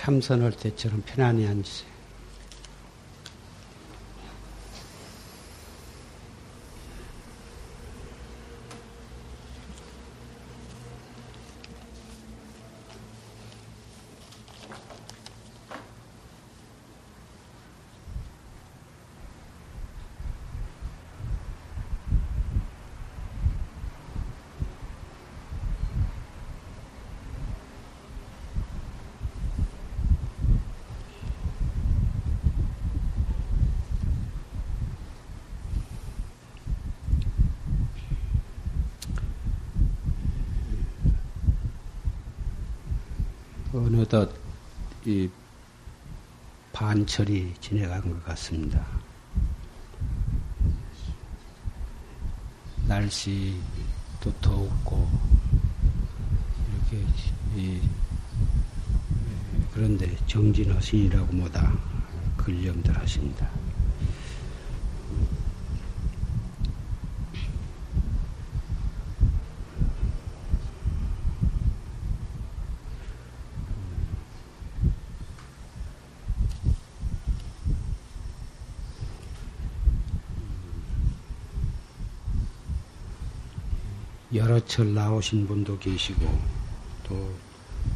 참선할 때처럼 편안히 앉으세요. 어느덧 이 반철이 지내간 것 같습니다. 날씨도 덥고 이렇게 이 그런데 정진허신이라고 뭐다 근령들 하십니다. 여러 철 나오신 분도 계시고 또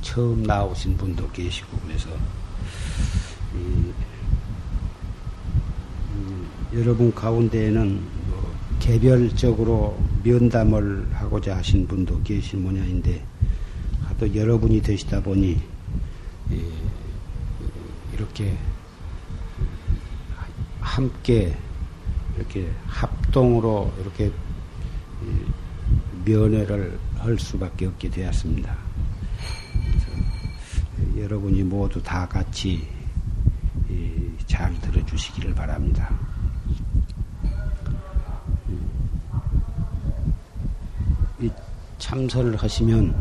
처음 나오신 분도 계시고 그래서 음, 여러분 가운데에는 뭐 개별적으로 면담을 하고자 하신 분도 계신 모양인데 또 여러분이 되시다 보니 이렇게 함께 이렇게 합동으로 이렇게 면회를 할 수밖에 없게 되었습니다. 여러분이 모두 다 같이 잘 들어주시기를 바랍니다. 참선을 하시면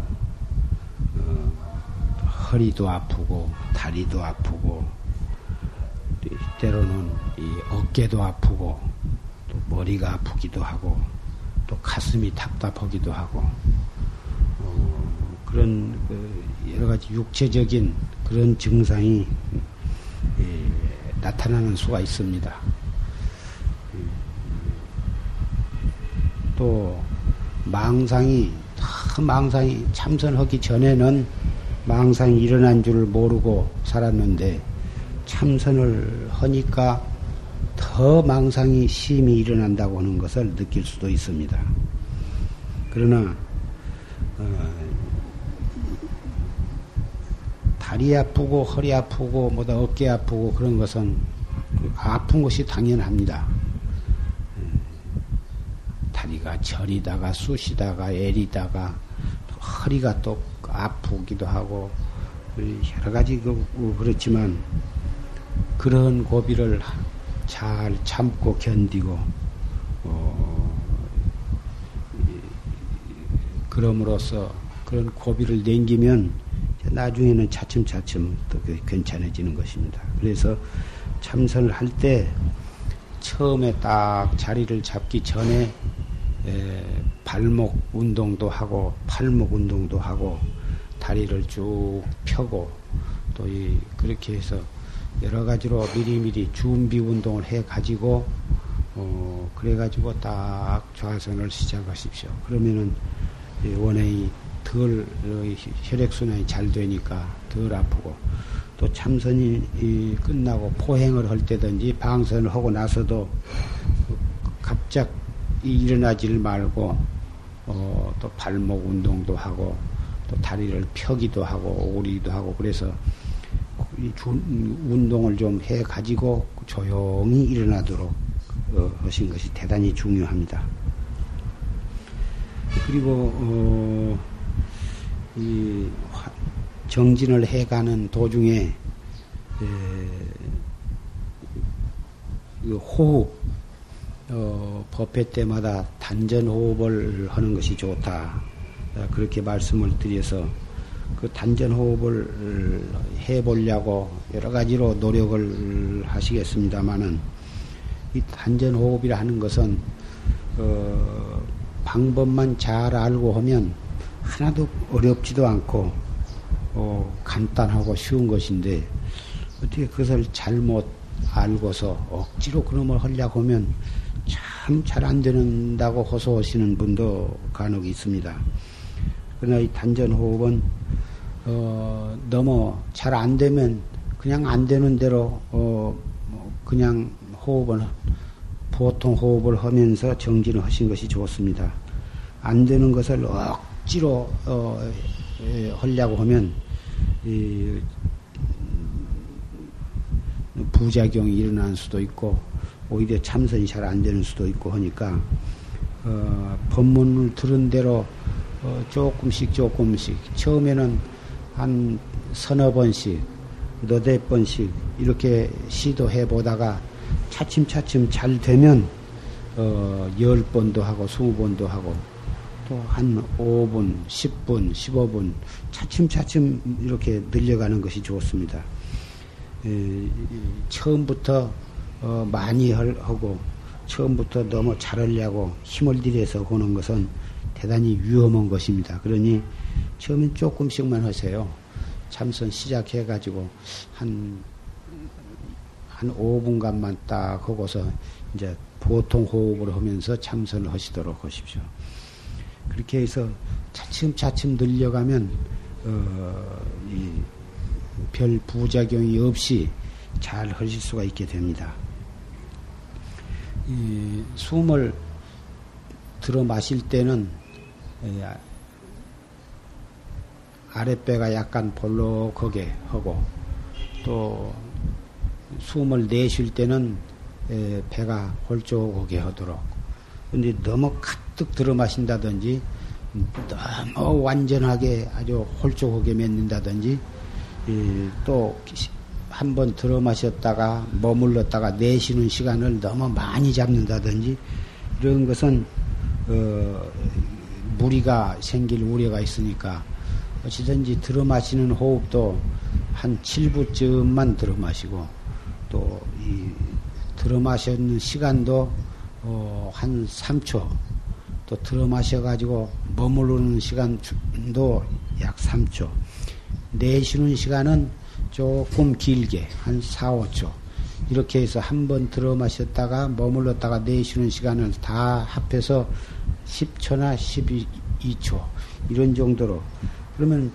어, 허리도 아프고 다리도 아프고 때로는 어깨도 아프고 또 머리가 아프기도 하고 또 가슴이 답답하기도 하고 어, 그런 그 여러 가지 육체적인 그런 증상이 예, 나타나는 수가 있습니다. 또 망상이 망상이 참선하기 전에는 망상이 일어난 줄 모르고 살았는데 참선을 하니까 더 망상이 심히 일어난다고 하는 것을 느낄 수도 있습니다. 그러나 어, 다리 아프고 허리 아프고 뭐다 어깨 아프고 그런 것은 그 아픈 것이 당연합니다. 다리가 저리다가 쑤시다가 애리다가 허리가 또 아프기도 하고 여러 가지 그, 그렇지만 그런 고비를 잘 참고 견디고 어, 그럼으로써 그런 고비를 넘기면 나중에는 차츰차츰 또 괜찮아지는 것입니다. 그래서 참선을 할 때 처음에 딱 자리를 잡기 전에 에, 발목 운동도 하고 팔목 운동도 하고 다리를 쭉 펴고 또 이 그렇게 해서 여러 가지로 미리미리 준비 운동을 해 가지고 어 그래 가지고 딱 좌선을 시작하십시오. 그러면은 원행이 덜 혈액 순환이 잘 되니까 덜 아프고 또 참선이 끝나고 포행을 할 때든지 방선을 하고 나서도 갑작 일어나질 말고 어, 또 발목 운동도 하고 또 다리를 펴기도 하고 오리기도 하고 그래서 이 운동을 좀 해 가지고 조용히 일어나도록 어, 하신 것이 대단히 중요합니다. 그리고 어, 이 정진을 해가는 도중에 에, 호흡 어, 법회 때마다 단전 호흡을 하는 것이 좋다 그렇게 말씀을 드려서 그 단전 호흡을 해보려고 여러 가지로 노력을 하시겠습니다만은 이 단전 호흡이라 하는 것은 어, 방법만 잘 알고 하면 하나도 어렵지도 않고 어, 간단하고 쉬운 것인데 어떻게 그것을 잘못 알고서 억지로 그놈을 하려고 하면 참 잘안 된다고 호소하시는 분도 간혹 있습니다. 그러나 이 단전 호흡은 어, 너무 잘 안 되면 그냥 안 되는 대로 어, 뭐 그냥 호흡을 보통 호흡을 하면서 정진을 하신 것이 좋습니다. 안 되는 것을 억지로 어, 에, 하려고 하면 이, 부작용이 일어날 수도 있고 오히려 참선이 잘 안 되는 수도 있고 하니까 어, 법문을 들은 대로 어, 조금씩 조금씩 처음에는 한 서너 번씩 너댓 번씩 이렇게 시도해 보다가 차츰차츰 잘 되면 어, 10번도 하고 20번도 하고 또 한 5분, 10분, 15분 차츰차츰 이렇게 늘려가는 것이 좋습니다. 에, 처음부터 어, 많이 하고 처음부터 너무 잘하려고 힘을 들여서 보는 것은 대단히 위험한 것입니다. 그러니 처음엔 조금씩만 하세요. 참선 시작해가지고 한, 한 5분간만 딱 하고서 이제 보통 호흡을 하면서 참선을 하시도록 하십시오. 그렇게 해서 차츰차츰 늘려가면, 어, 별 부작용이 없이 잘 하실 수가 있게 됩니다. 이 숨을 들어 마실 때는 아랫배가 약간 볼록하게 하고 또 숨을 내쉴 때는 배가 홀쭉하게 하도록. 근데 너무 가득 들어 마신다든지 너무 완전하게 아주 홀쭉하게 맺는다든지 또 한 번 들어 마셨다가 머물렀다가 내쉬는 시간을 너무 많이 잡는다든지 이런 것은 어, 무리가 생길 우려가 있으니까 어찌든지 들어 마시는 호흡도 한 7부쯤만 들어 마시고 또 이 들어 마시는 시간도 어, 한 3초 또 들어 마셔 가지고 머무르는 시간도 약 3초. 내쉬는 시간은 조금 길게 한 4, 5초. 이렇게 해서 한 번 들어 마셨다가 머물렀다가 내쉬는 시간을 다 합해서 10초나 12초. 이런 정도로 그러면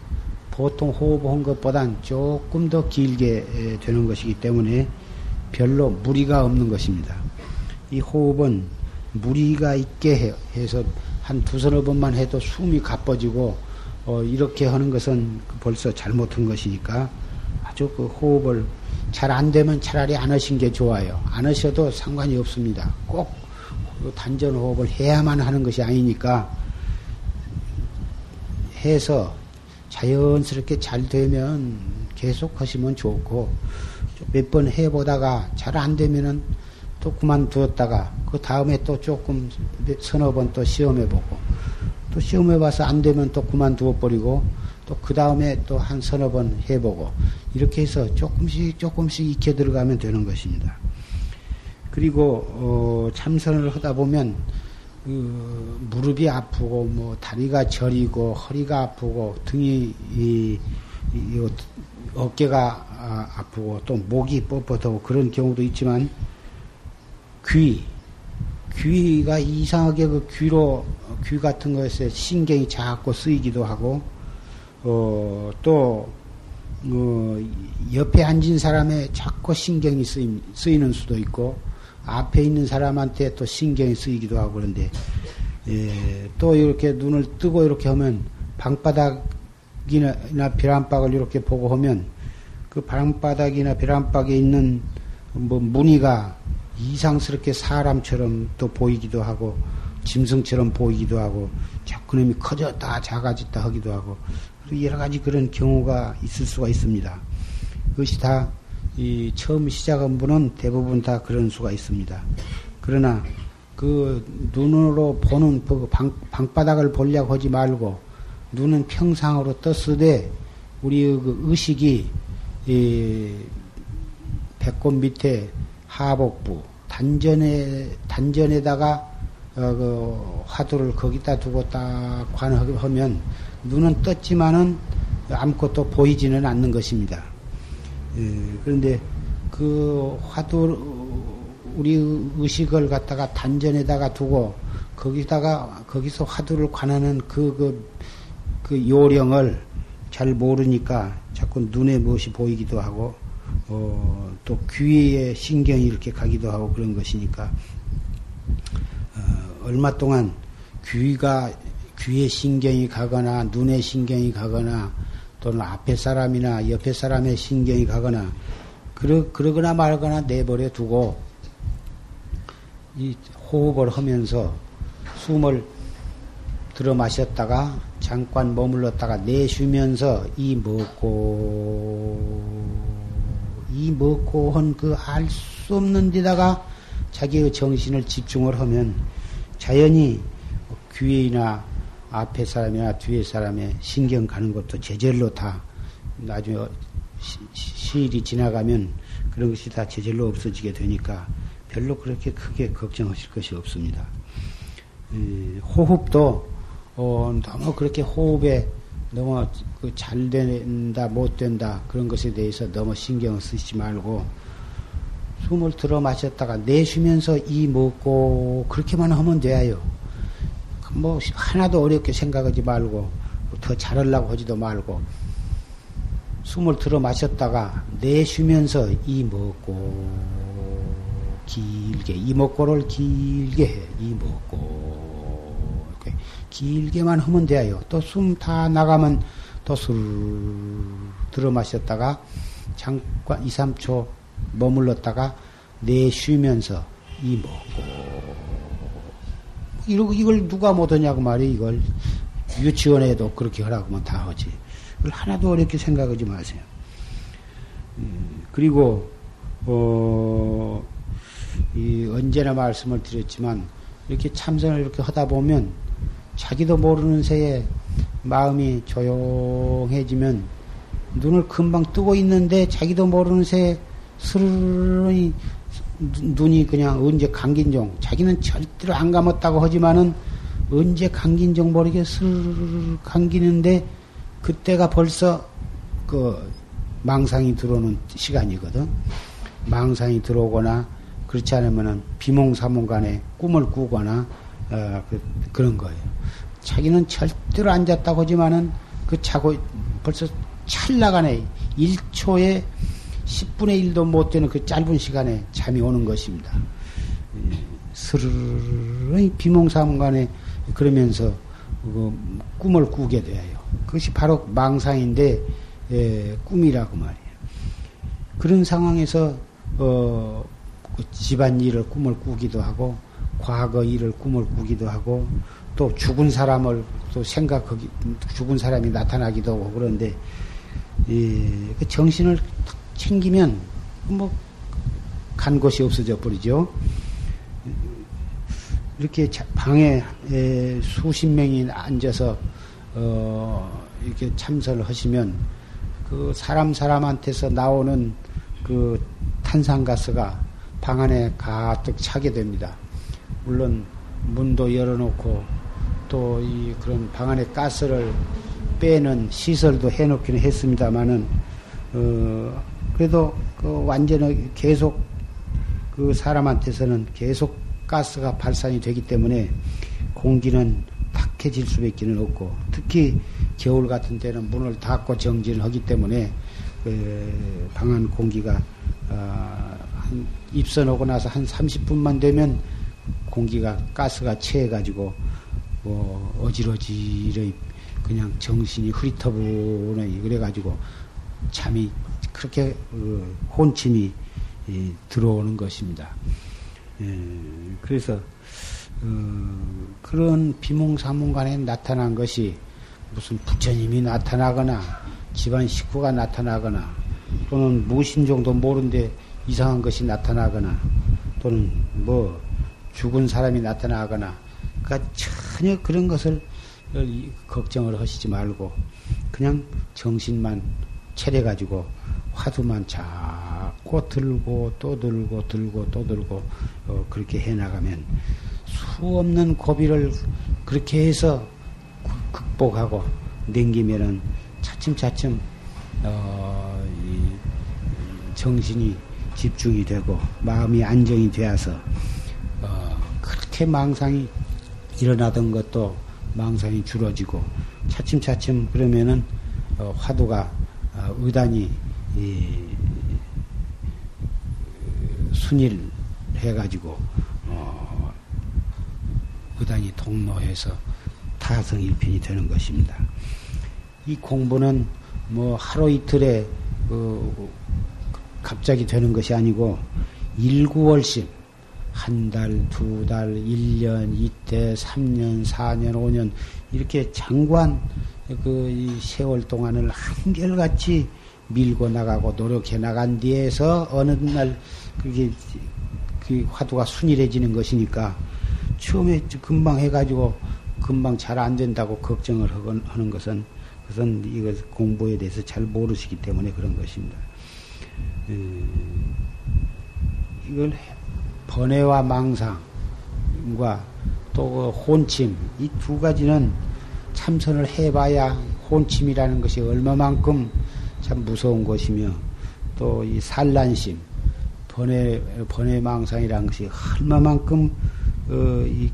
보통 호흡한 것보단 조금 더 길게 되는 것이기 때문에 별로 무리가 없는 것입니다. 이 호흡은 무리가 있게 해서 한 두서너 번만 해도 숨이 가빠지고 어 이렇게 하는 것은 벌써 잘못한 것이니까 아주 그 호흡을 잘 안 되면 차라리 안 하신 게 좋아요. 안 하셔도 상관이 없습니다. 꼭 단전 호흡을 해야만 하는 것이 아니니까 해서 자연스럽게 잘 되면 계속 하시면 좋고 몇 번 해보다가 잘 안 되면은 또 그만두었다가 그 다음에 또 조금 서너 번 또 시험해보고 또 시험해봐서 안 되면 또 그만두어 버리고 또 그 다음에 또 한 서너 번 해보고 이렇게 해서 조금씩 조금씩 익혀 들어가면 되는 것입니다. 그리고 어, 참선을 하다 보면 그 무릎이 아프고 뭐 다리가 저리고 허리가 아프고 등이 이, 이, 어깨가 아, 아프고 또 목이 뻣뻣하고 그런 경우도 있지만 귀 귀가 이상하게 그 귀로 귀 같은 것에 신경이 자꾸 쓰이기도 하고 어, 또 어, 옆에 앉은 사람의 자꾸 신경이 쓰임, 쓰이는 수도 있고 앞에 있는 사람한테 또 신경이 쓰이기도 하고 그런데 예, 또 이렇게 눈을 뜨고 이렇게 하면 방바닥이나 벼란박을 이렇게 보고 하면 그 방바닥이나 벼란박에 있는 뭐 무늬가 이상스럽게 사람처럼 또 보이기도 하고 짐승처럼 보이기도 하고 자꾸 놈이 커졌다 작아졌다 하기도 하고 여러 가지 그런 경우가 있을 수가 있습니다. 그것이 다 이 처음 시작한 분은 대부분 다 그런 수가 있습니다. 그러나 그 눈으로 보는 그 방, 방바닥을 보려고 하지 말고 눈은 평상으로 떴으되 우리 그 의식이 이 배꼽 밑에 하복부 단전에 단전에다가 어, 그 화두를 거기다 두고 딱 관하면 눈은 떴지만은 아무것도 보이지는 않는 것입니다. 예, 그런데 그 화두 우리 의식을 갖다가 단전에다가 두고 거기다가 거기서 화두를 관하는 그, 그, 그 요령을 잘 모르니까 자꾸 눈에 무엇이 보이기도 하고 어, 또 귀에 신경이 이렇게 가기도 하고 그런 것이니까 어, 얼마 동안 귀가 귀에 신경이 가거나 눈에 신경이 가거나 또는 앞에 사람이나 옆에 사람의 신경이 가거나 그러, 그러거나 말거나 내버려 두고 이 호흡을 하면서 숨을 들어 마셨다가 잠깐 머물렀다가 내쉬면서 이 먹고 이 먹고 한 그 알 수 없는 데다가 자기의 정신을 집중을 하면 자연히 귀에나 앞에 사람이나 뒤에 사람의 신경 가는 것도 제절로 다 나중에 시일이 지나가면 그런 것이 다 제절로 없어지게 되니까 별로 그렇게 크게 걱정하실 것이 없습니다. 호흡도 어, 너무 그렇게 호흡에 너무 그 잘 된다 못 된다 그런 것에 대해서 너무 신경을 쓰지 말고 숨을 들어 마셨다가 내쉬면서 이 먹고 그렇게만 하면 돼요. 뭐 하나도 어렵게 생각하지 말고 더 잘하려고 하지도 말고 숨을 들어 마셨다가 내쉬면서 이 먹고 길게 이 먹고를 길게 해 이 먹고 이렇게 길게만 하면 돼요. 또 숨 다 나가면 또 술 들어 마셨다가 잠깐 2, 3초 머물렀다가 내쉬면서 이 먹고 이러고 이걸 누가 못하냐고 말이야 이걸 유치원에도 그렇게 하라고 하면 다 하지. 그걸 하나도 어렵게 생각하지 마세요. 음, 그리고 어, 이 언제나 말씀을 드렸지만 이렇게 참선을 이렇게 하다 보면 자기도 모르는 새에 마음이 조용해지면 눈을 금방 뜨고 있는데 자기도 모르는 새에 스르르 눈이 그냥 언제 감긴 종 자기는 절대로 안 감았다고 하지만은 언제 감긴 종 모르게 스르르 감기는데 그때가 벌써 그 망상이 들어오는 시간이거든. 망상이 들어오거나 그렇지 않으면은 비몽사몽간에 꿈을 꾸거나 어, 그, 런 거예요. 자기는 절대로 안 잤다고 하지만은 그 자고 벌써 찰나간에 1초에 10분의 1도 못 되는 그 짧은 시간에 잠이 오는 것입니다. 스르르 비몽사몽간에 그러면서 그 꿈을 꾸게 돼요. 그것이 바로 망상인데 예, 꿈이라고 말이에요. 그런 상황에서 어, 그 집안 일을 꿈을 꾸기도 하고 과거 일을 꿈을 꾸기도 하고 또 죽은 사람을 또 생각하기 죽은 사람이 나타나기도 하고 그런데 예, 그 정신을 챙기면 뭐 간 곳이 없어져 버리죠. 이렇게 방에 수십 명이 앉아서 어 이렇게 참선을 하시면 그 사람 사람한테서 나오는 그 탄산가스가 방 안에 가득 차게 됩니다. 물론 문도 열어놓고 또 이 그런 방 안에 가스를 빼는 시설도 해놓기는 했습니다만은 어 그래도 그 완전히 계속 그 사람한테서는 계속 가스가 발산이 되기 때문에 공기는 탁해질 수밖에 없고 특히 겨울 같은 때는 문을 닫고 정진을 하기 때문에 그 방안 공기가 어, 한 입선 오고 나서 한 30분만 되면 공기가 가스가 채해가지고 뭐 어지러지러 그냥 정신이 흐리터부네 그래가지고 잠이 그렇게 어, 혼침이 들어오는 것입니다. 예, 그래서 어, 그런 비몽사몽간에 나타난 것이 무슨 부처님이 나타나거나 집안 식구가 나타나거나 또는 무신정도 모르는데 이상한 것이 나타나거나 또는 뭐 죽은 사람이 나타나거나 그러니까 전혀 그런 것을 걱정을 하시지 말고 그냥 정신만 차려 가지고 화두만 자꾸 들고 또 들고 들고 또 들고 어, 그렇게 해나가면 수 없는 고비를 그렇게 해서 극복하고 냉기면은 차츰차츰 어, 정신이 집중이 되고 마음이 안정이 되어서 어, 그렇게 망상이 일어나던 것도 망상이 줄어지고 차츰차츰 그러면은 어, 화두가 어, 의단이 이, 순일 해가지고 어, 의단이 동로해서 타성 일편이 되는 것입니다. 이 공부는 뭐 하루 이틀에 그 갑자기 되는 것이 아니고 일구월씩 한 달, 두 달, 일 년, 이때, 삼년, 사년, 오년 이렇게 장관 그 세월 동안을 한결같이 밀고 나가고 노력해 나간 뒤에서 어느 날 그게 그 화두가 순일해지는 것이니까 처음에 금방 해가지고 금방 잘 안 된다고 걱정을 하는 것은 그것은 이것 공부에 대해서 잘 모르시기 때문에 그런 것입니다. 음, 이걸 번외와 망상과 또 그 혼침 이 두 가지는 참선을 해봐야 혼침이라는 것이 얼마만큼 참 무서운 것이며 또 이 산란심 번외 번외망상이라는 것이 얼마만큼 어, 이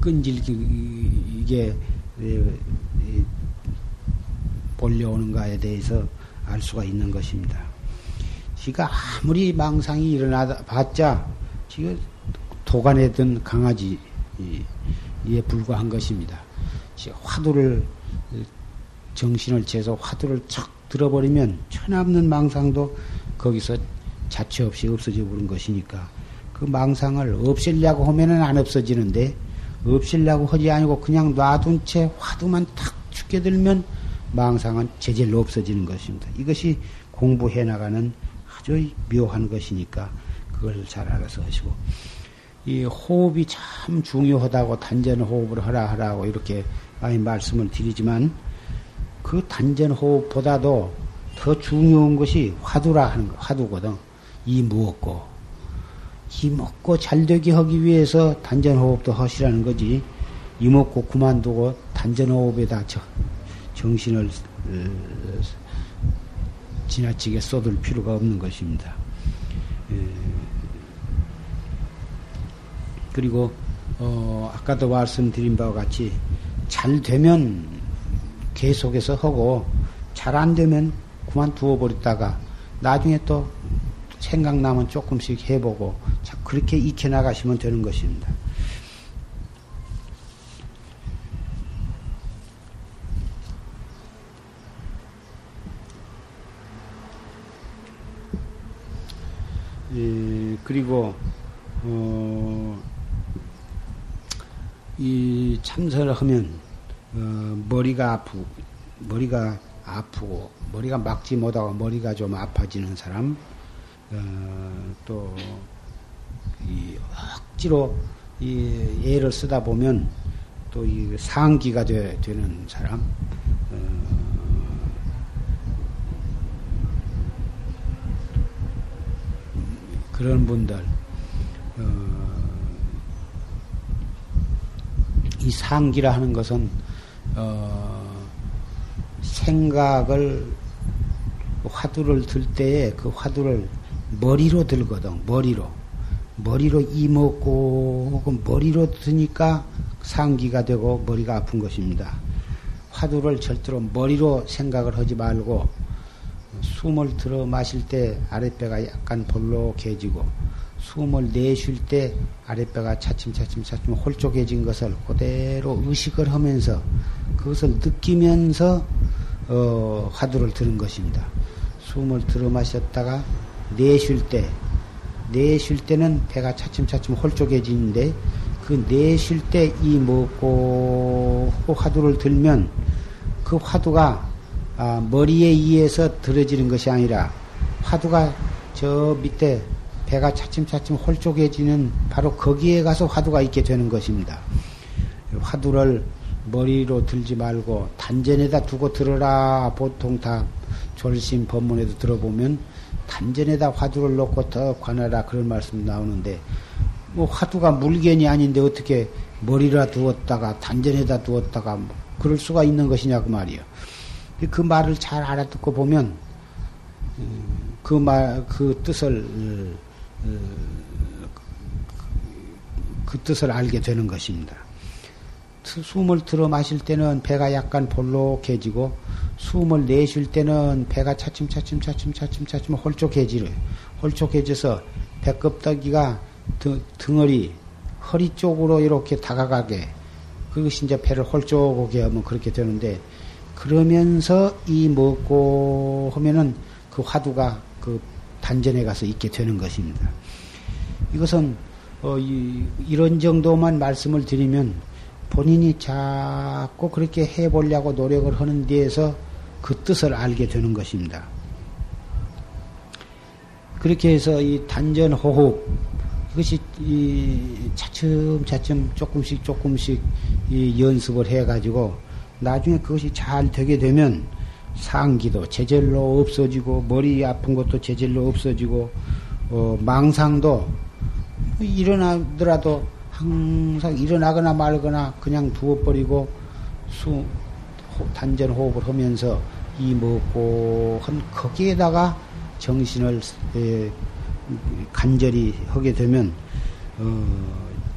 끈질기게 몰려오는가에 대해서 알 수가 있는 것입니다. 지가 아무리 망상이 일어나다 봤자 지금 도간에 든 강아지에 불과한 것입니다. 화두를 정신을 재서 화두를 척 들어버리면 천없는 망상도 거기서 자체 없이 없어져 버린 것이니까 그 망상을 없애려고 하면은 안 없어지는데 없애려고 하지 아니고 그냥 놔둔 채 화두만 탁 죽게 들면 망상은 제절로 없어지는 것입니다. 이것이 공부해 나가는 아주 묘한 것이니까 그걸 잘 알아서 하시고 이 호흡이 참 중요하다고 단전 호흡을 하라 하라고 이렇게 많이 말씀을 드리지만 그 단전 호흡보다도 더 중요한 것이 화두라 하는 거, 화두거든. 이 무엇고 이 먹고 잘 되게 하기 위해서 단전 호흡도 하시라는 거지. 이 먹고 그만두고 단전 호흡에다 저, 정신을 어, 지나치게 쏟을 필요가 없는 것입니다. 예. 그리고 어, 아까도 말씀드린 바와 같이 잘 되면 계속해서 하고 잘 안 되면 그만 두어 버렸다가 나중에 또 생각나면 조금씩 해보고 그렇게 익혀나가시면 되는 것입니다. 예, 그리고 어, 이 참선을 하면 어, 머리가 아프고 머리가 아프고 머리가 막지 못하고 머리가 좀 아파지는 사람 어, 또 이 억지로 이 애를 쓰다 보면 또 이 상기가 되, 는 사람 어, 그런 분들, 어, 이 상기라 하는 것은, 어, 생각을, 화두를 들 때에 그 화두를 머리로 들거든, 머리로. 머리로 이먹고, 머리로 드니까 상기가 되고 머리가 아픈 것입니다. 화두를 절대로 머리로 생각을 하지 말고, 숨을 들어 마실 때 아랫배가 약간 볼록해지고 숨을 내쉴 때 아랫배가 차츰차츰 차츰 홀쭉해진 것을 그대로 의식을 하면서 그것을 느끼면서 어, 화두를 드는 것입니다. 숨을 들어 마셨다가 내쉴 때 내쉴 때는 배가 차츰차츰 홀쭉해지는데 그 내쉴 때 이 먹고 화두를 들면 그 화두가 아, 머리에 의해서 들어지는 것이 아니라 화두가 저 밑에 배가 차츰차츰 홀쭉해지는 바로 거기에 가서 화두가 있게 되는 것입니다. 화두를 머리로 들지 말고 단전에다 두고 들어라. 보통 다 졸심 법문에도 들어보면 단전에다 화두를 놓고 더 관하라 그런 말씀 나오는데 뭐 화두가 물견이 아닌데 어떻게 머리라 두었다가 단전에다 두었다가 뭐 그럴 수가 있는 것이냐 그 말이요. 그 말을 잘 알아듣고 보면 음, 그 말, 그 뜻을 어, 그 뜻을 알게 되는 것입니다. 숨을 들어 마실 때는 배가 약간 볼록해지고 숨을 내쉴 때는 배가 차츰차츰 차츰 차츰 차츰 홀쭉해지를 홀쭉해져서 배껍데기가 등, 어리 허리 쪽으로 이렇게 다가가게 그것이 이제 배를 홀쭉하게 하면 그렇게 되는데 그러면서 이 먹고 하면은 그 화두가 그 단전에 가서 있게 되는 것입니다. 이것은 어, 이, 이런 정도만 말씀을 드리면 본인이 자꾸 그렇게 해보려고 노력을 하는 데에서 그 뜻을 알게 되는 것입니다. 그렇게 해서 이 단전 호흡 이것이 이 차츰차츰 조금씩 조금씩 이 연습을 해가지고 나중에 그것이 잘 되게 되면 상기도 제절로 없어지고 머리 아픈 것도 제절로 없어지고 어, 망상도 일어나더라도 항상 일어나거나 말거나 그냥 두어버리고 수 단전 호흡을 하면서 이 먹고 한 거기에다가 정신을 에, 간절히 하게 되면 어,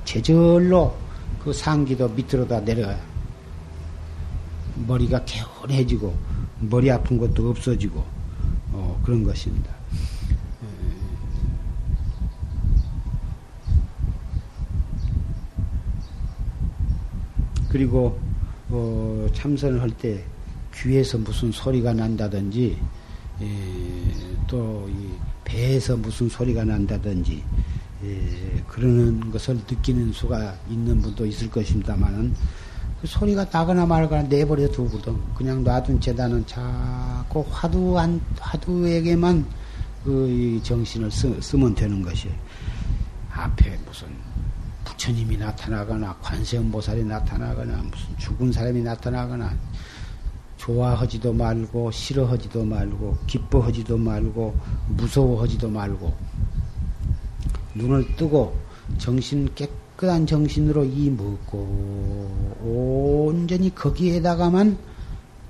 제절로 그 상기도 밑으로다 내려가요. 머리가 개운해지고 머리 아픈 것도 없어지고 어, 그런 것입니다. 그리고 어, 참선을 할 때 귀에서 무슨 소리가 난다든지 또 배에서 무슨 소리가 난다든지 예, 그러는 것을 느끼는 수가 있는 분도 있을 것입니다만은 그 소리가 나거나 말거나 내버려 두거든. 그냥 놔둔 재단은 자꾸 화두한 화두에게만 그 정신을 쓰, 쓰면 되는 것이 앞에 무슨 부처님이 나타나거나 관세음보살이 나타나거나 무슨 죽은 사람이 나타나거나 좋아하지도 말고 싫어하지도 말고 기뻐하지도 말고 무서워하지도 말고 눈을 뜨고 정신 깨끗한 정신으로 이 먹고 온전히 거기에다가만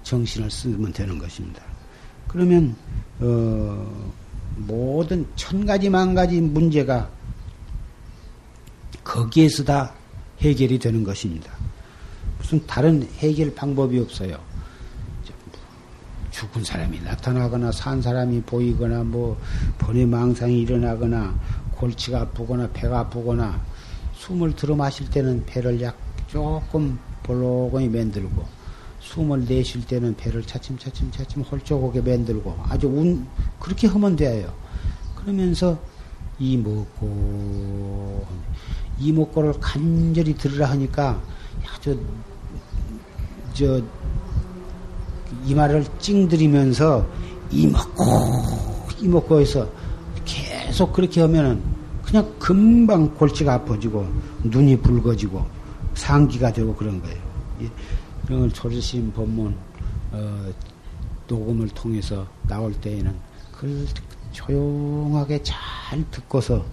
정신을 쓰면 되는 것입니다. 그러면 어, 모든 천 가지 만 가지 문제가 거기에서 다 해결이 되는 것입니다. 무슨 다른 해결 방법이 없어요. 죽은 사람이 나타나거나 산 사람이 보이거나 뭐 번외 망상이 일어나거나 골치가 아프거나 배가 아프거나 숨을 들어 마실 때는 배를 약 조금 볼록하게 만들고 숨을 내쉴 때는 배를 차츰차츰 차츰 홀쭉하게 만들고 아주 운 그렇게 하면 돼요. 그러면서 이 먹고 이목구를 간절히 들으라 하니까 아주 저 이마를 찡들이면서 이먹고 해서 계속 그렇게 하면은 그냥 금방 골치가 아파지고 눈이 붉어지고 상기가 되고 그런 거예요. 이런 걸 조르심 법문 어, 녹음을 통해서 나올 때에는 그걸 조용하게 잘 듣고서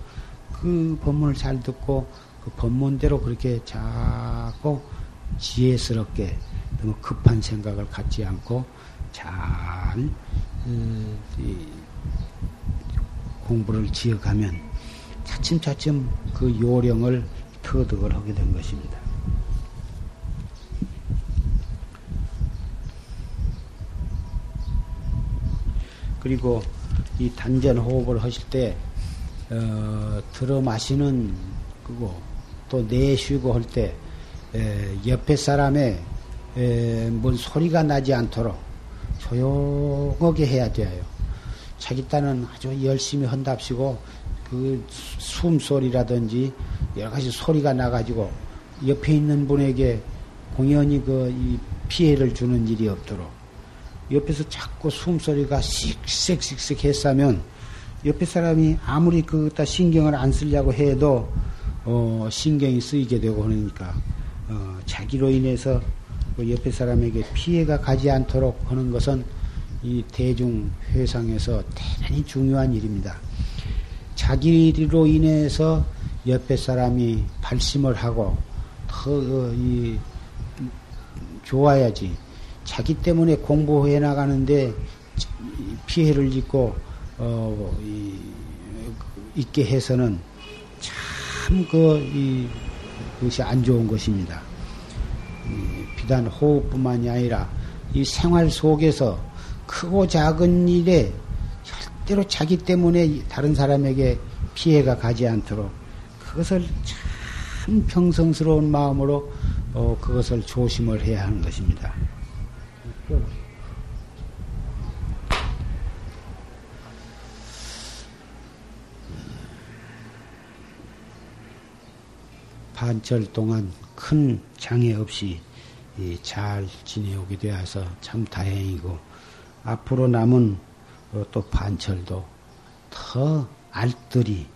그 법문을 잘 듣고 그 법문대로 그렇게 자꾸 지혜스럽게 너무 급한 생각을 갖지 않고 잘 음, 공부를 지어가면 차츰차츰 그 요령을 터득을 하게 된 것입니다. 그리고 이 단전 호흡을 하실 때 어, 들어 마시는 그거 또 내쉬고 할 때 옆에 사람의 에, 뭔 소리가 나지 않도록 조용하게 해야 돼요. 자기 딴은 아주 열심히 한답시고 그 숨소리라든지 여러 가지 소리가 나가지고 옆에 있는 분에게 공연히 그 피해를 주는 일이 없도록 옆에서 자꾸 숨소리가 씩씩씩씩 했으면 옆에 사람이 아무리 그다 신경을 안 쓰려고 해도 어, 신경이 쓰이게 되고 그러니까 어, 자기로 인해서 그 옆에 사람에게 피해가 가지 않도록 하는 것은 이 대중 회상에서 대단히 중요한 일입니다. 자기로 인해서 옆에 사람이 발심을 하고 더 이, 좋아야지. 자기 때문에 공부해 나가는데 피해를 입고 어, 이, 있게 해서는 참 그, 그것이 안 좋은 것입니다. 비단 호흡뿐만이 아니라 이 생활 속에서 크고 작은 일에 절대로 자기 때문에 다른 사람에게 피해가 가지 않도록 그것을 참 평성스러운 마음으로 어, 그것을 조심을 해야 하는 것입니다. 반철 동안 큰 장애 없이 잘 지내오게 되어서 참 다행이고 앞으로 남은 어, 또 반철도 더 알뜰히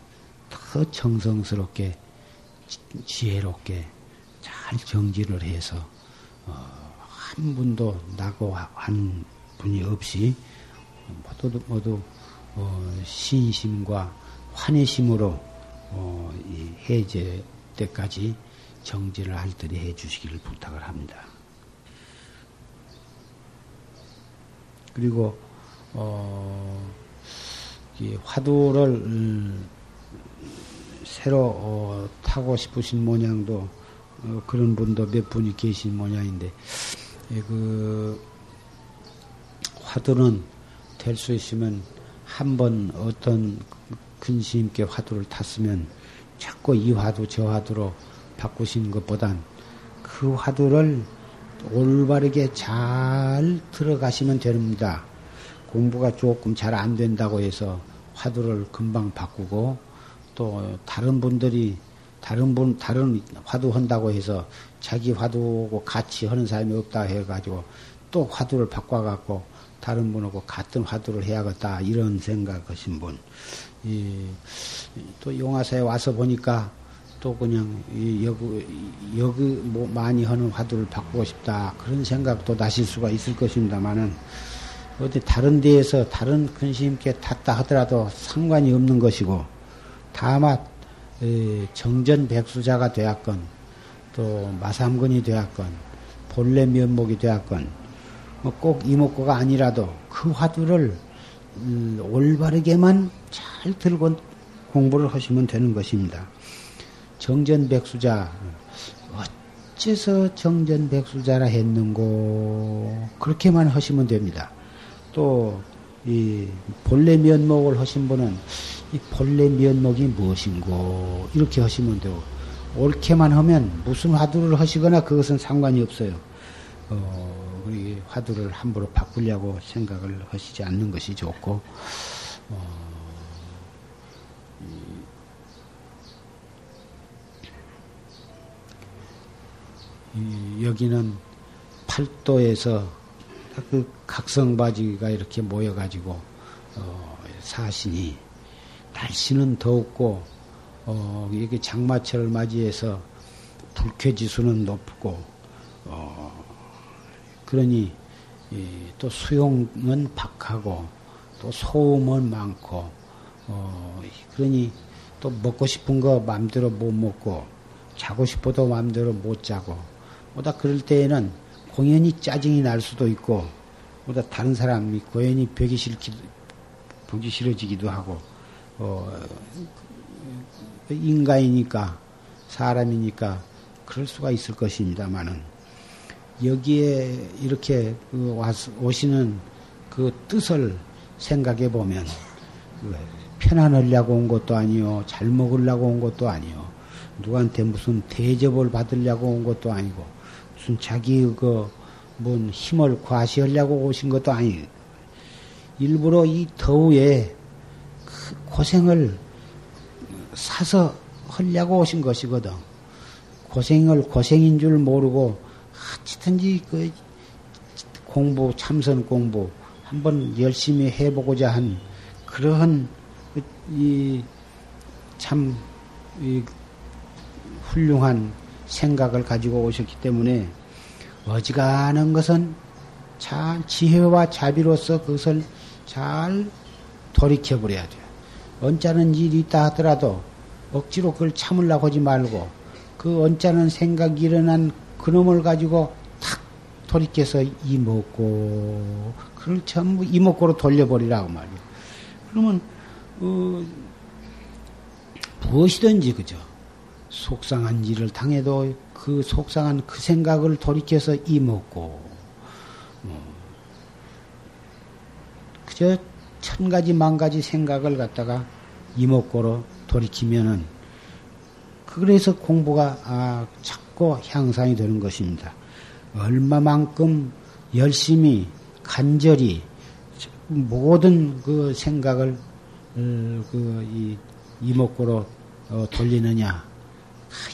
더 정성스럽게 지혜롭게 잘 정지를 해서 어, 한 분도 나고 한 분이 없이 모두 모두 어, 신심과 환희심으로 해제 때까지 정지를 알뜰히 해 주시기를 부탁을 합니다. 그리고 어, 이 화두를 음, 새로 어, 타고 싶으신 모양도 어, 그런 분도 몇 분이 계신 모양인데 예, 그 화두는 될 수 있으면 한 번 어떤 근심 있게 화두를 탔으면 자꾸 이 화두 저 화두로 바꾸시는 것보단 그 화두를 올바르게 잘 들어가시면 됩니다. 공부가 조금 잘 안 된다고 해서 화두를 금방 바꾸고 또 다른 분들이 다른 분 다른 화두 한다고 해서 자기 화두고 같이 하는 사람이 없다 해가지고 또 화두를 바꿔갖고 다른 분하고 같은 화두를 해야겠다 이런 생각하신 분, 이, 또 용화사에 와서 보니까 또 그냥 여기 여기 뭐 많이 하는 화두를 바꾸고 싶다 그런 생각도 나실 수가 있을 것입니다만은 어디 다른 데에서 다른 근심있게 탔다 하더라도 상관이 없는 것이고 다만 정전 백수자가 되었건 또 마삼근이 되었건 본래 면목이 되었건 뭐꼭 이목구가 아니라도 그 화두를 음, 올바르게만 잘 들고 공부를 하시면 되는 것입니다. 정전백수자 어째서 정전백수자라 했는고 그렇게만 하시면 됩니다. 또 이 본래 면목을 하신 분은 이 본래 면목이 무엇인고 이렇게 하시면 되고 옳게만 하면 무슨 화두를 하시거나 그것은 상관이 없어요. 어, 우리 화두를 함부로 바꾸려고 생각을 하시지 않는 것이 좋고 어, 여기는 팔도에서 그 각성바지가 이렇게 모여가지고 어, 사신이 날씨는 덥고 어, 이렇게 장마철을 맞이해서 불쾌지수는 높고 어, 그러니 또 수용은 박하고 또 소음은 많고 어, 그러니 또 먹고 싶은 거 마음대로 못 먹고 자고 싶어도 마음대로 못 자고 보다 그럴 때에는 공연히 짜증이 날 수도 있고 보다 다른 사람이 고연히 벽이 싫기도 보기 싫어지기도 하고 어, 인간이니까 사람이니까 그럴 수가 있을 것입니다만은 여기에 이렇게 그 오시는 그 뜻을 생각해 보면 편안하려고 온 것도 아니요 잘 먹으려고 온 것도 아니요 누구한테 무슨 대접을 받으려고 온 것도 아니고 무슨 자기 그뭔 힘을 과시하려고 오신 것도 아니고 일부러 이 더위에 그 고생을 사서 하려고 오신 것이거든. 고생을 고생인 줄 모르고 어찌든지 그 공부 참선 공부 한번 열심히 해보고자 한 그러한 이참 이 훌륭한 생각을 가지고 오셨기 때문에 어지간한 것은 잘 지혜와 자비로서 그것을 잘 돌이켜 버려야 돼요. 언짢은 일이 있다 하더라도 억지로 그걸 참으려고 하지 말고 그 언짢은 생각이 일어난 그놈을 가지고 탁 돌이켜서 이먹고 그걸 전부 이먹고로 돌려버리라고 말이야. 그러면 어, 무엇이든지 그죠. 속상한 일을 당해도 그 속상한 그 생각을 돌이켜서 이먹고 뭐 그저 천 가지 만 가지 생각을 갖다가 이목고로 돌이키면은 그래서 공부가 아, 자꾸 향상이 되는 것입니다. 얼마만큼 열심히 간절히 모든 그 생각을 어, 그 이목구로 어, 돌리느냐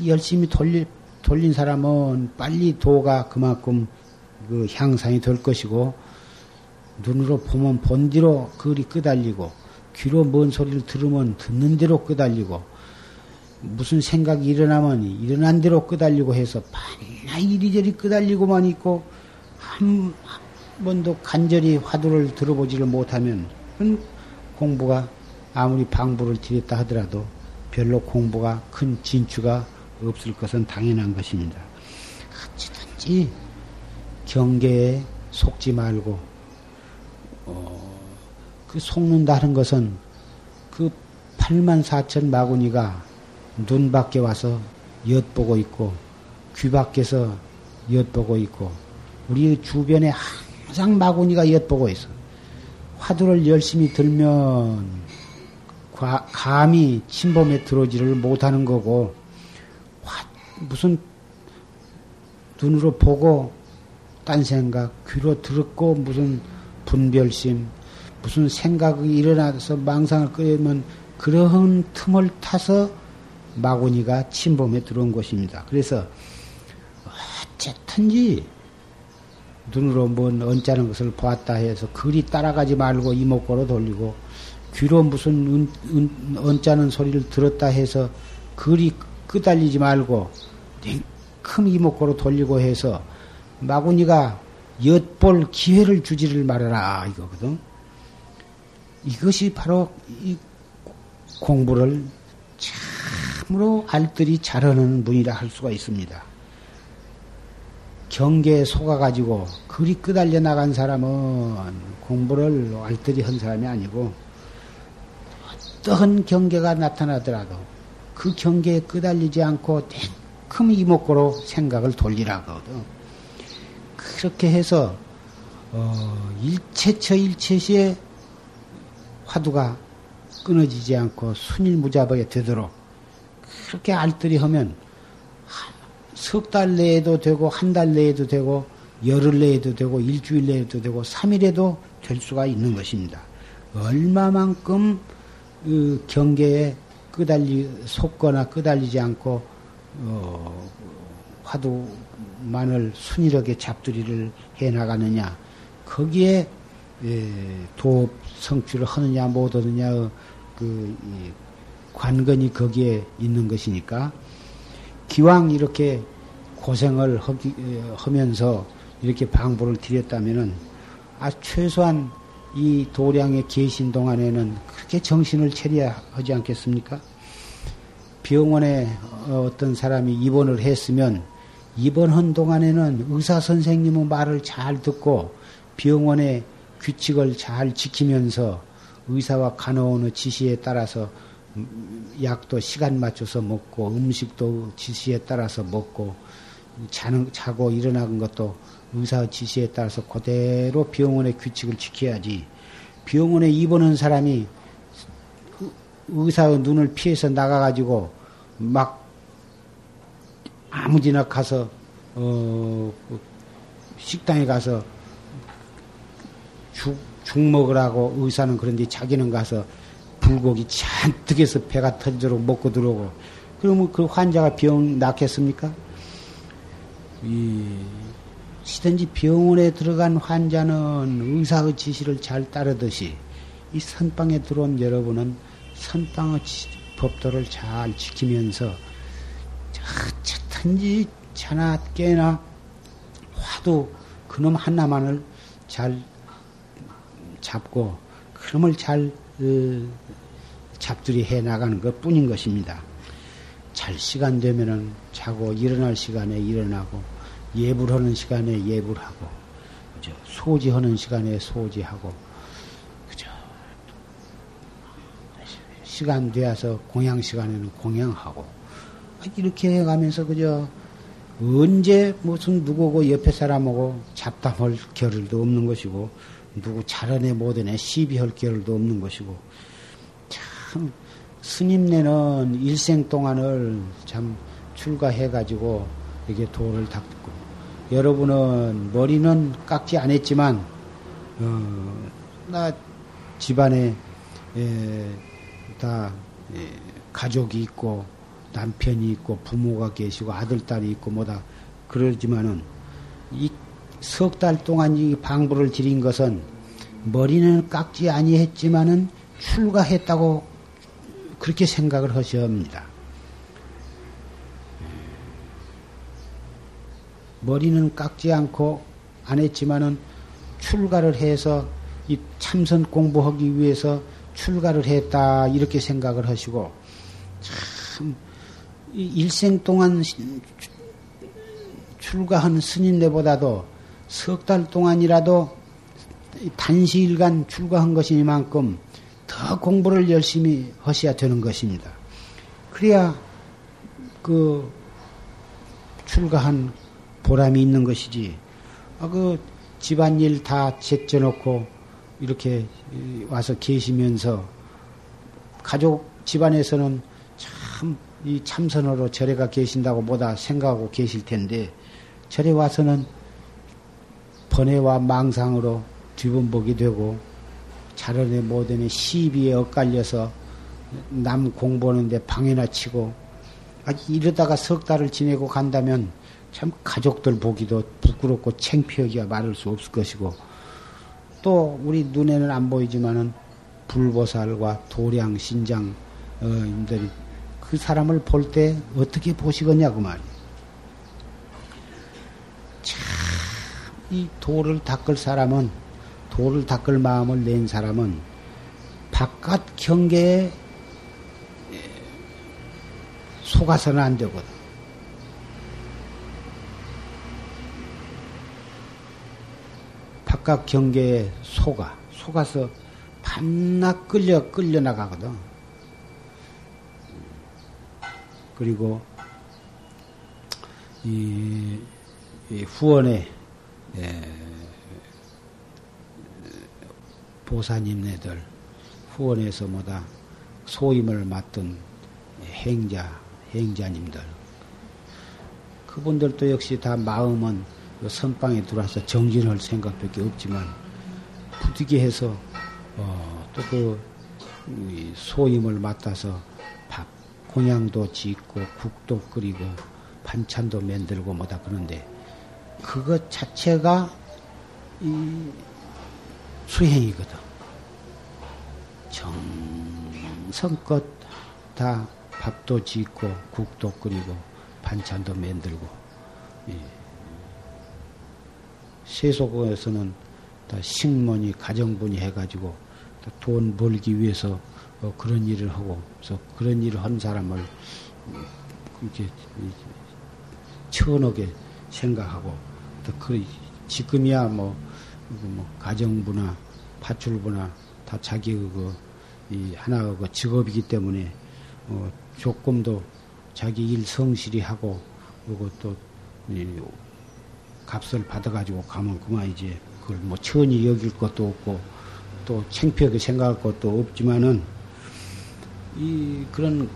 열심히 돌리, 돌린 사람은 빨리 도가 그만큼 그 향상이 될 것이고 눈으로 보면 본 뒤로 그리 끄달리고 귀로 뭔 소리를 들으면 듣는 대로 끄달리고 무슨 생각이 일어나면 일어난 대로 끄달리고 해서 반나 이리저리 끄달리고만 있고 한, 한 번도 간절히 화두를 들어보지를 못하면 공부가 아무리 방부를 들였다 하더라도 별로 공부가 큰 진추가 없을 것은 당연한 것입니다. 어찌든지 경계에 속지 말고 어, 그 속는다는 것은 그 8만 4천 마구니가 눈 밖에 와서 엿보고 있고 귀 밖에서 엿보고 있고 우리 주변에 항상 마구니가 엿보고 있어. 화두를 열심히 들면 감히 침범에 들어오지를 못하는 거고 화, 무슨 눈으로 보고 딴 생각 귀로 들었고 무슨 분별심 무슨 생각이 일어나서 망상을 끓이면 그러한 틈을 타서 마구니가 침범에 들어온 것입니다. 그래서 어쨌든지 눈으로 뭔 언짢은 것을 보았다 해서 그리 따라가지 말고 이목구로 돌리고 귀로 무슨 은, 언짢은 소리를 들었다 해서 그리 끄달리지 말고 큰 이목구로 돌리고 해서 마구니가 엿볼 기회를 주지를 말아라 이거거든. 이것이 바로 이 공부를 참 으로 알뜰히 잘하는 분이라 할 수가 있습니다. 경계에 속아가지고 그리 끄달려 나간 사람은 공부를 알뜰히 한 사람이 아니고 어떠한 경계가 나타나더라도 그 경계에 끄달리지 않고 큰 이목구로 생각을 돌리라거든. 그렇게 해서 어, 일체처 일체시에 화두가 끊어지지 않고 순일무잡하게 되도록 그렇게 알뜰히 하면 석 달 내에도 되고 한 달 내에도 되고 열흘 내에도 되고 일주일 내에도 되고 삼일에도 될 수가 있는 것입니다. 얼마만큼 그 경계에 끄달리 속거나 끄달리지 않고 어, 화두만을 순일하게 잡두리를 해 나가느냐 거기에 예, 도업 성취를 하느냐 못 하느냐 그 관건이 거기에 있는 것이니까 기왕 이렇게 고생을 하기, 하면서 이렇게 방부를 드렸다면은 아 최소한 이 도량에 계신 동안에는 그렇게 정신을 차려야 하지 않겠습니까? 병원에 어떤 사람이 입원을 했으면 입원한 동안에는 의사 선생님의 말을 잘 듣고 병원의 규칙을 잘 지키면서 의사와 간호원의 지시에 따라서 약도 시간 맞춰서 먹고 음식도 지시에 따라서 먹고 자는, 자고 일어나는 것도 의사의 지시에 따라서 그대로 병원의 규칙을 지켜야지. 병원에 입원한 사람이 의사의 눈을 피해서 나가가지고 막 아무지나 가서 어 식당에 가서 죽, 죽 먹으라고 의사는 그런데 자기는 가서 불고기 잔뜩 해서 배가 터지도록 먹고 들어오고 그러면 그 환자가 병 낫겠습니까? 이 시든지 병원에 들어간 환자는 의사의 지시를 잘 따르듯이 이 선방에 들어온 여러분은 선방의 법도를 잘 지키면서 어쨌든지 자나 깨나 화도 그놈 하나만을 잘 잡고 그놈을 잘 어, 잡들이 해 나가는 것 뿐인 것입니다. 잘 시간 되면은 자고 일어날 시간에 일어나고 예불하는 시간에 예불하고, 그죠? 소지하는 시간에 소지하고, 그죠? 시간 되어서 공양 시간에는 공양하고, 이렇게 해가면서, 그죠? 언제 무슨 누구고 옆에 사람하고 잡담할 겨를도 없는 것이고, 누구 잘하네 못하네 시비할 겨를도 없는 것이고, 참, 스님네는 일생 동안을 참 출가해가지고 이게 도를 닦고. 여러분은 머리는 깎지 않았지만 어, 나 집안에 에, 다 에, 가족이 있고 남편이 있고 부모가 계시고 아들 딸이 있고 뭐다. 그러지만은 이 석 달 동안 이 방부를 드린 것은 머리는 깎지 아니했지만은 출가했다고 그렇게 생각을 하셔야 합니다. 머리는 깎지 않고 안 했지만은 출가를 해서 이 참선 공부하기 위해서 출가를 했다 이렇게 생각을 하시고 참 일생 동안 출가한 스님네보다도 석 달 동안이라도 단시일간 출가한 것이니만큼 더 공부를 열심히 하셔야 되는 것입니다. 그래야 그 출가한 보람이 있는 것이지. 아, 그 집안일 다 제쳐놓고 이렇게 와서 계시면서 가족 집안에서는 참 이 참선으로 절에 가 계신다고 뭐다 생각하고 계실 텐데 절에 와서는 번외와 망상으로 뒤분복이 되고 자르네 못하네 시비에 엇갈려서 남 공부하는데 방해나 치고 아, 이러다가 석 달을 지내고 간다면 참 가족들 보기도 부끄럽고 창피하기가 말할 수 없을 것이고 또 우리 눈에는 안 보이지만은 불보살과 도량 신장님들이 그 사람을 볼 때 어떻게 보시겠냐고 그 말이에요. 참 이 도를 닦을 사람은 도를 닦을 마음을 낸 사람은 바깥 경계에 속아서는 안 되거든. 바깥 경계에 속아, 속아서 밤낮 끌려, 끌려 나가거든. 그리고, 이, 이 후원에, 예, 보사님네들, 후원에서 뭐다, 소임을 맡던 행자, 행자님들. 그분들도 역시 다 마음은 그 선방에 들어와서 정진할 생각밖에 없지만 부득이 해서 어, 또그 소임을 맡아서 밥 공양도 짓고 국도 끓이고 반찬도 만들고 뭐다 그런데 그것 자체가 이 수행이거든. 정성껏 다 밥도 짓고 국도 끓이고 반찬도 만들고 예. 세속에서는 다 식문이 가정분이 해가지고 돈 벌기 위해서 어 그런 일을 하고 그래서 그런 일을 한 사람을 이렇게 천하게 생각하고 또 그 지금이야 뭐, 뭐 가정부나 파출부나 다 자기 그, 이 하나 그 직업이기 때문에 어 조금도 자기 일 성실히 하고 그리고 또 값을 받아가지고 가면 그만 이제 그걸 뭐 천히 여길 것도 없고 또 창피하게 생각할 것도 없지만은 이 그런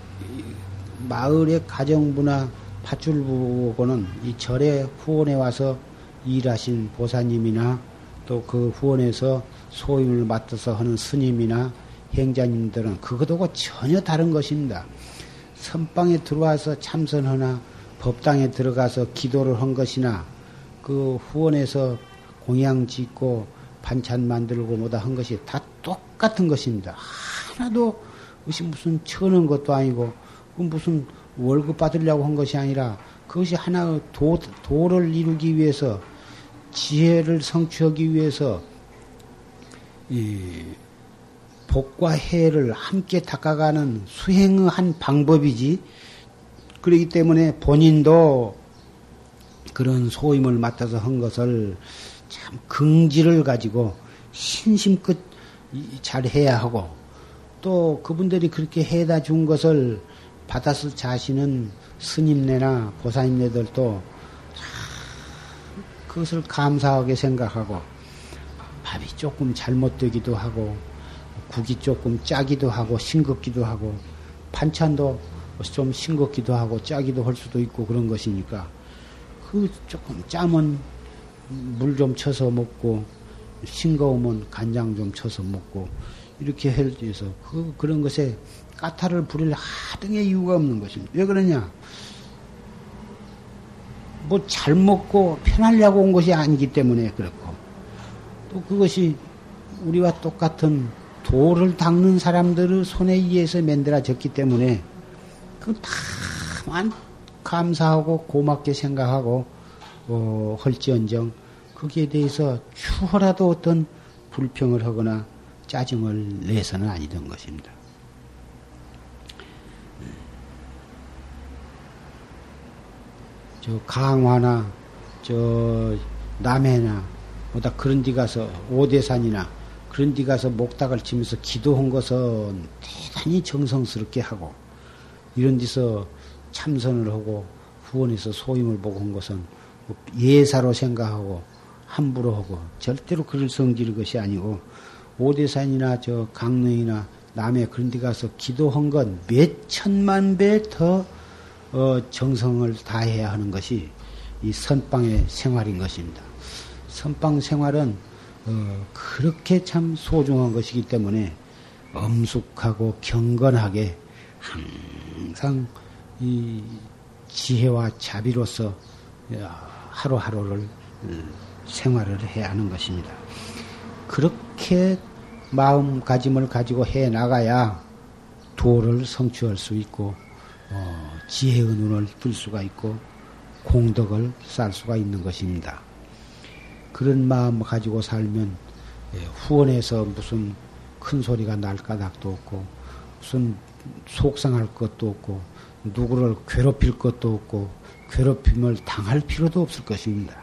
마을의 가정부나 파출부고는 이 절에 후원에 와서 일하신 보사님이나 또 그 후원에서 소임을 맡아서 하는 스님이나 행자님들은 그것하고 전혀 다른 것입니다. 선방에 들어와서 참선하나 법당에 들어가서 기도를 한 것이나 그 후원에서 공양 짓고 반찬 만들고 뭐다 한 것이 다 똑같은 것입니다. 하나도 무슨 천원 것도 아니고 그 무슨 월급 받으려고 한 것이 아니라 그것이 하나의 도, 도를 이루기 위해서 지혜를 성취하기 위해서 이 복과 해를 함께 닦아가는 수행의 한 방법이지. 그렇기 때문에 본인도 그런 소임을 맡아서 한 것을 참 긍지를 가지고 신심껏 잘 해야 하고 또 그분들이 그렇게 해다 준 것을 받았을 자신은 스님네나 보사님네들도 그것을 감사하게 생각하고 밥이 조금 잘못되기도 하고 국이 조금 짜기도 하고 싱겁기도 하고 반찬도 좀 싱겁기도 하고 짜기도 할 수도 있고 그런 것이니까 그 조금 짜면 물 좀 쳐서 먹고 싱거우면 간장 좀 쳐서 먹고 이렇게 해서 그 그런 것에 까탈을 부릴 하등의 이유가 없는 것입니다. 왜 그러냐? 뭐 잘 먹고 편하려고 온 것이 아니기 때문에 그렇고 또 그것이 우리와 똑같은 돌을 닦는 사람들의 손에 의해서 만들어졌기 때문에 그 다만 감사하고 고맙게 생각하고 어, 헐지언정 거기에 대해서 추호라도 어떤 불평을 하거나 짜증을 내서는 아니던 것입니다. 저 강화나 저 남해나 뭐다 그런 데 가서 오대산이나 그런 데 가서 목닥을 치면서 기도한 것은 대단히 정성스럽게 하고 이런 데서 참선을 하고 후원해서 소임을 보고 한 것은 뭐 예사로 생각하고 함부로 하고 절대로 그럴 성질의 것이 아니고 오대산이나 저 강릉이나 남해 그런 데 가서 기도한 건 몇 천만 배 더 어, 정성을 다해야 하는 것이 이 선방의 생활인 것입니다. 선방 생활은 어, 그렇게 참 소중한 것이기 때문에 엄숙하고 경건하게 항상 이 지혜와 자비로서 하루하루를 생활을 해야 하는 것입니다. 그렇게 마음가짐을 가지고 해 나가야 도를 성취할 수 있고 어, 지혜의 눈을 뜰 수가 있고 공덕을 쌓을 수가 있는 것입니다. 그런 마음 가지고 살면 예, 후원해서 무슨 큰 소리가 날 까닭도 없고 무슨 속상할 것도 없고 누구를 괴롭힐 것도 없고 괴롭힘을 당할 필요도 없을 것입니다.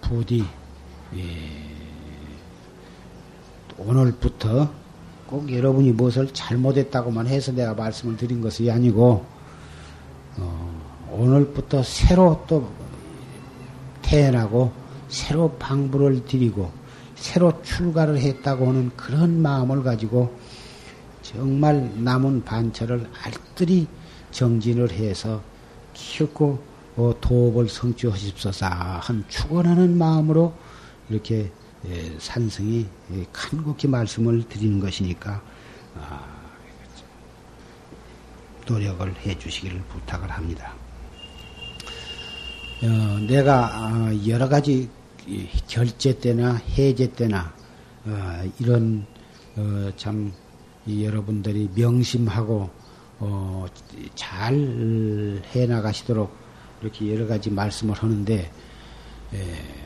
부디 예, 오늘부터 꼭 여러분이 무엇을 잘못했다고만 해서 내가 말씀을 드린 것이 아니고 어, 오늘부터 새로 또 태어나고 새로 방부를 드리고 새로 출가를 했다고 하는 그런 마음을 가지고 정말 남은 반철을 알뜰히 정진을 해서 키웠고 어, 도업을 성취하십소서 한 축원하는 마음으로 이렇게 예, 산성이 예, 간곡히 말씀을 드리는 것이니까 아, 노력을 해 주시기를 부탁을 합니다. 어, 내가 아, 여러 가지 결제 때나 해제 때나 어, 이런 어, 참 여러분들이 명심하고 잘 해나가시도록 이렇게 여러 가지 말씀을 하는데 예,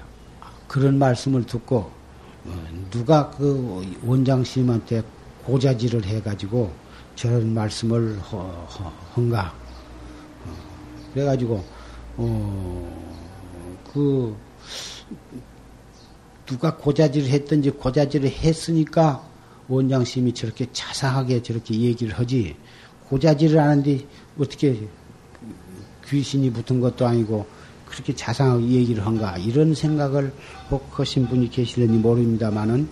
그런 말씀을 듣고 어, 누가 그 원장 스님한테 고자질을 해가지고 저런 말씀을 한가? 어, 그래가지고 어그 누가 고자질을 했든지 고자질을 했으니까 원장 스님이 저렇게 자상하게 저렇게 얘기를 하지. 고자질을 하는데 어떻게 귀신이 붙은 것도 아니고 그렇게 자상하게 얘기를 한가? 이런 생각을 혹 하신 분이 계실는지 모릅니다만은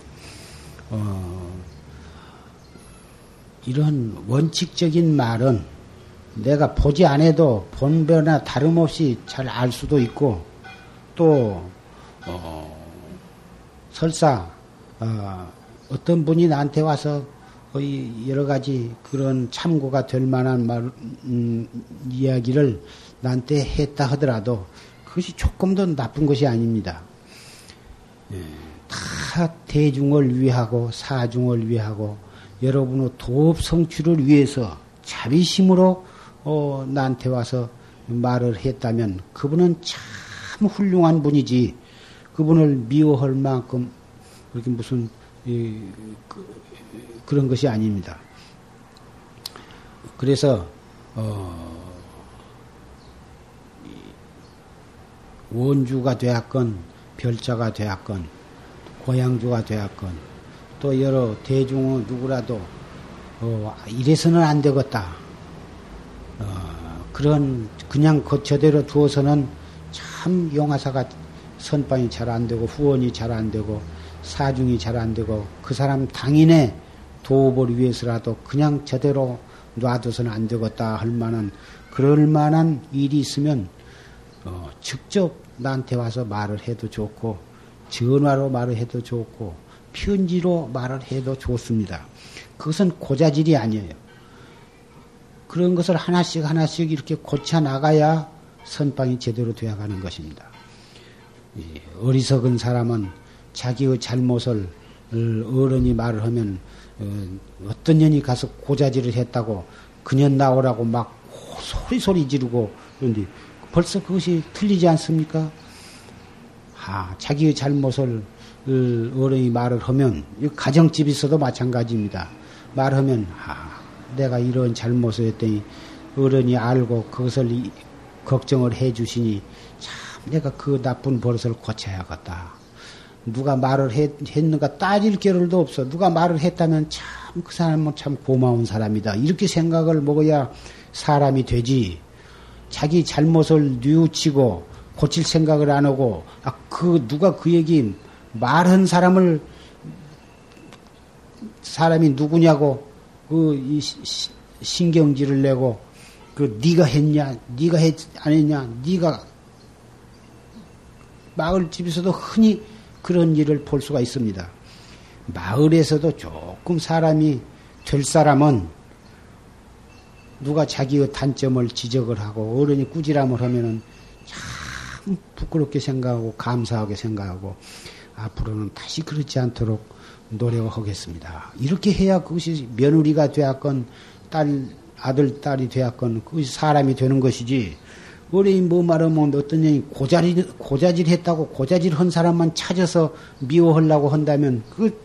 어, 이런 원칙적인 말은 내가 보지 않아도 본변나 다름없이 잘 알 수도 있고 또 어, 설사 어, 어떤 분이 나한테 와서 여러 가지 그런 참고가 될 만한 말, 음, 이야기를 나한테 했다 하더라도 그것이 조금 더 나쁜 것이 아닙니다. 예, 다 대중을 위하고 사중을 위하고 여러분의 도업 성취를 위해서 자비심으로 어, 나한테 와서 말을 했다면 그분은 참 훌륭한 분이지 그분을 미워할 만큼 그렇게 무슨 이, 그, 런 것이 아닙니다. 그래서 어, 원주가 되었건 별자가 되었건 고향주가 되었건 또 여러 대중은 누구라도 어, 이래서는 안 되겠다. 어, 그런 그냥 거처대로 두어서는 참 용화사가 선방이 잘 안 되고 후원이 잘 안 되고 사중이 잘 안 되고 그 사람 당인의 도업을 위해서라도 그냥 저대로 놔둬서는 안 되겠다 할 만한 그럴 만한 일이 있으면 어, 직접 나한테 와서 말을 해도 좋고 전화로 말을 해도 좋고 편지로 말을 해도 좋습니다. 그것은 고자질이 아니에요. 그런 것을 하나씩 하나씩 이렇게 고쳐 나가야 선방이 제대로 되어가는 것입니다. 어리석은 사람은 자기의 잘못을 어른이 말을 하면 어, 어떤 년이 가서 고자질을 했다고 그년 나오라고 막 소리 소리 지르고 그런데 벌써 그것이 틀리지 않습니까? 아, 자기의 잘못을 어른이 말을 하면 가정집에서도 마찬가지입니다. 말하면 아, 내가 이런 잘못을 했더니 어른이 알고 그것을 걱정을 해 주시니 참 내가 그 나쁜 버릇을 고쳐야겠다. 누가 말을 했, 했는가 따질 겨를도 없어. 누가 말을 했다면 참 그 사람은 참 고마운 사람이다. 이렇게 생각을 먹어야 사람이 되지. 자기 잘못을 뉘우치고 고칠 생각을 안 하고 아, 그 누가 그 얘기 말한 사람을 사람이 누구냐고 그 신경질을 내고 그 네가 했냐, 네가 했 안 했냐, 네가 마을 집에서도 흔히 그런 일을 볼 수가 있습니다. 마을에서도 조금 사람이 될 사람은 누가 자기의 단점을 지적을 하고 어른이 꾸지람을 하면은 참 부끄럽게 생각하고 감사하게 생각하고 앞으로는 다시 그렇지 않도록 노력하겠습니다. 이렇게 해야 그것이 며느리가 되었건 딸 아들 딸이 되었건 그것이 사람이 되는 것이지 어린이 뭐 말하면 어떤 년이 고자질 고자질 했다고 고자질 한 사람만 찾아서 미워하려고 한다면 그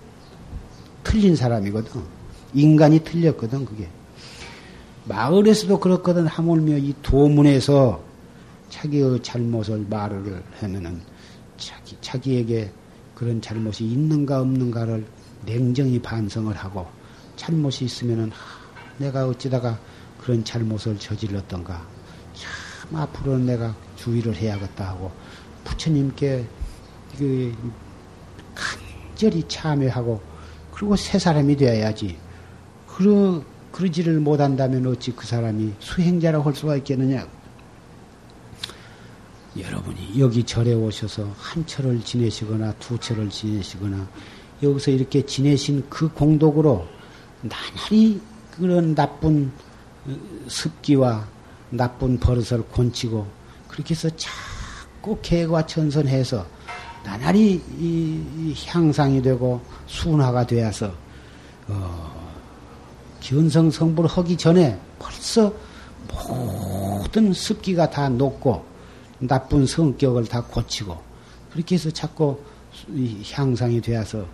틀린 사람이거든. 인간이 틀렸거든 그게. 마을에서도 그렇거든 하물며 이 도문에서 자기의 잘못을 말을 하면은 자기 자기에게 그런 잘못이 있는가 없는가를 냉정히 반성을 하고 잘못이 있으면은 내가 어찌다가 그런 잘못을 저질렀던가. 참 앞으로는 내가 주의를 해야겠다 하고 부처님께 그 간절히 참여하고 그리고 새 사람이 되어야지. 그러 그러지를 못한다면 어찌 그 사람이 수행자라고 할 수가 있겠느냐? 여러분이 여기 절에 오셔서 한 철을 지내시거나 두 철을 지내시거나 여기서 이렇게 지내신 그 공덕으로 나날이 그런 나쁜 어, 습기와 나쁜 버릇을 곤치고 그렇게 해서 자꾸 개과 천선해서 나날이 이, 향상이 되고 순화가 되어서 어, 견성 성불 하기 전에 벌써 모든 습기가 다 녹고 나쁜 성격을 다 고치고 그렇게 해서 자꾸 향상이 되어서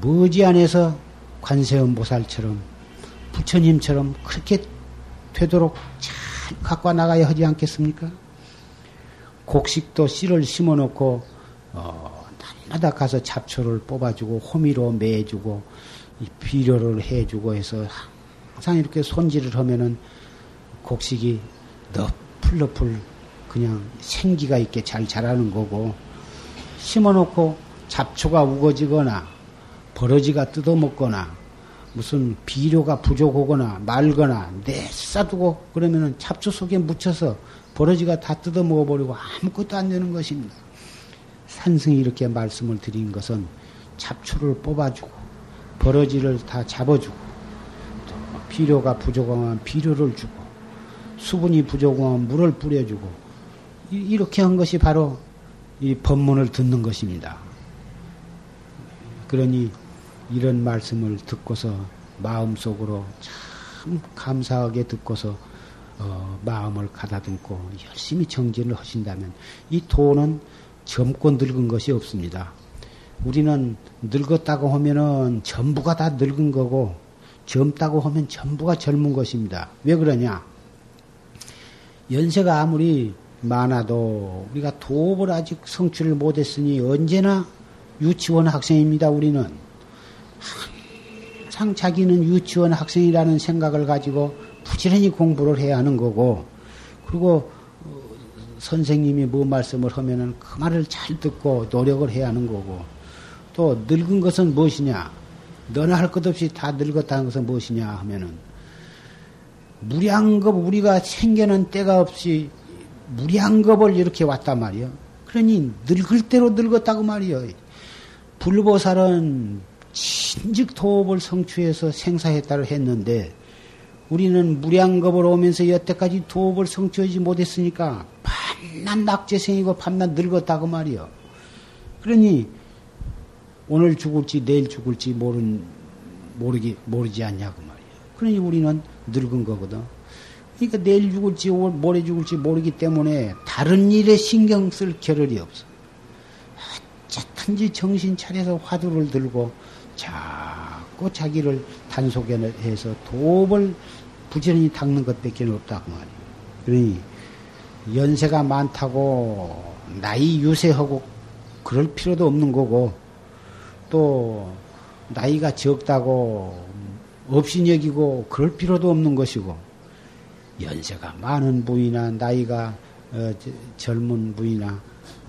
머지안에서 관세음보살처럼 부처님처럼 그렇게 되도록 잘 갖고 나가야 하지 않겠습니까? 곡식도 씨를 심어놓고 어, 날마다 가서 잡초를 뽑아주고 호미로 매주고 비료를 해주고 해서 항상 이렇게 손질을 하면은 곡식이 너풀너풀 그냥 생기가 있게 잘 자라는 거고 심어놓고 잡초가 우거지거나 버러지가 뜯어먹거나 무슨 비료가 부족하거나 말거나 내싸두고 그러면은 잡초 속에 묻혀서 버러지가 다 뜯어먹어버리고 아무것도 안 되는 것입니다. 산승이 이렇게 말씀을 드린 것은 잡초를 뽑아주고 버러지를 다 잡아주고 비료가 부족하면 비료를 주고 수분이 부족하면 물을 뿌려주고 이렇게 한 것이 바로 이 법문을 듣는 것입니다. 그러니 이런 말씀을 듣고서 마음속으로 참 감사하게 듣고서 어, 마음을 가다듬고 열심히 정진을 하신다면 이 도는 젊고 늙은 것이 없습니다. 우리는 늙었다고 하면은 전부가 다 늙은 거고 젊다고 하면 전부가 젊은 것입니다. 왜 그러냐? 연세가 아무리 많아도 우리가 도업을 아직 성취를 못했으니 언제나 유치원 학생입니다. 우리는 항상 자기는 유치원 학생이라는 생각을 가지고 부지런히 공부를 해야 하는 거고 그리고 어, 선생님이 뭐 말씀을 하면은 그 말을 잘 듣고 노력을 해야 하는 거고 또 늙은 것은 무엇이냐 너나 할것 없이 다 늙었다는 것은 무엇이냐 하면은 무량겁 우리가 생겨난 때가 없이 무량겁을 이렇게 왔단 말이요. 그러니 늙을 대로 늙었다고 말이요. 불보살은 진즉 도업을 성취해서 생사했다를 했는데 우리는 무량겁을 오면서 여태까지 도업을 성취하지 못했으니까 밤낮 낙제생이고 밤낮 늙었다고 말이요. 그러니 오늘 죽을지 내일 죽을지 모른 모르기 모르지 않냐고 말이요. 그러니 우리는 늙은 거거든. 그러니까 내일 죽을지 모레 죽을지 모르기 때문에 다른 일에 신경 쓸 겨를이 없어. 어쨌든지 정신 차려서 화두를 들고 자꾸 자기를 단속해서 도업을 부지런히 닦는 것밖에 없다고 말이에요. 그러니 연세가 많다고 나이 유세하고 그럴 필요도 없는 거고 또 나이가 적다고 없인 여기고 그럴 필요도 없는 것이고 연세가 많은 부이나 나이가 어, 젊은 부이나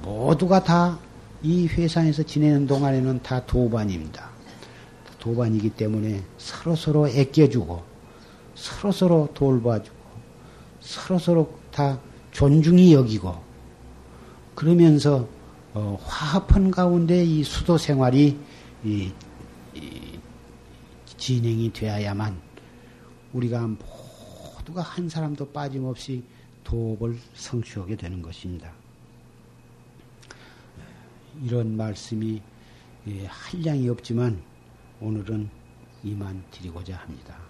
모두가 다 이 회사에서 지내는 동안에는 다 도반입니다. 도반이기 때문에 서로서로 애껴주고 서로서로 돌봐주고 서로서로 다 존중히 여기고 그러면서 어, 화합한 가운데 이 수도 생활이 이, 이, 진행이 되어야만 우리가 모두가 한 사람도 빠짐없이 도업을 성취하게 되는 것입니다. 이런 말씀이 예, 한량이 없지만 오늘은 이만 드리고자 합니다.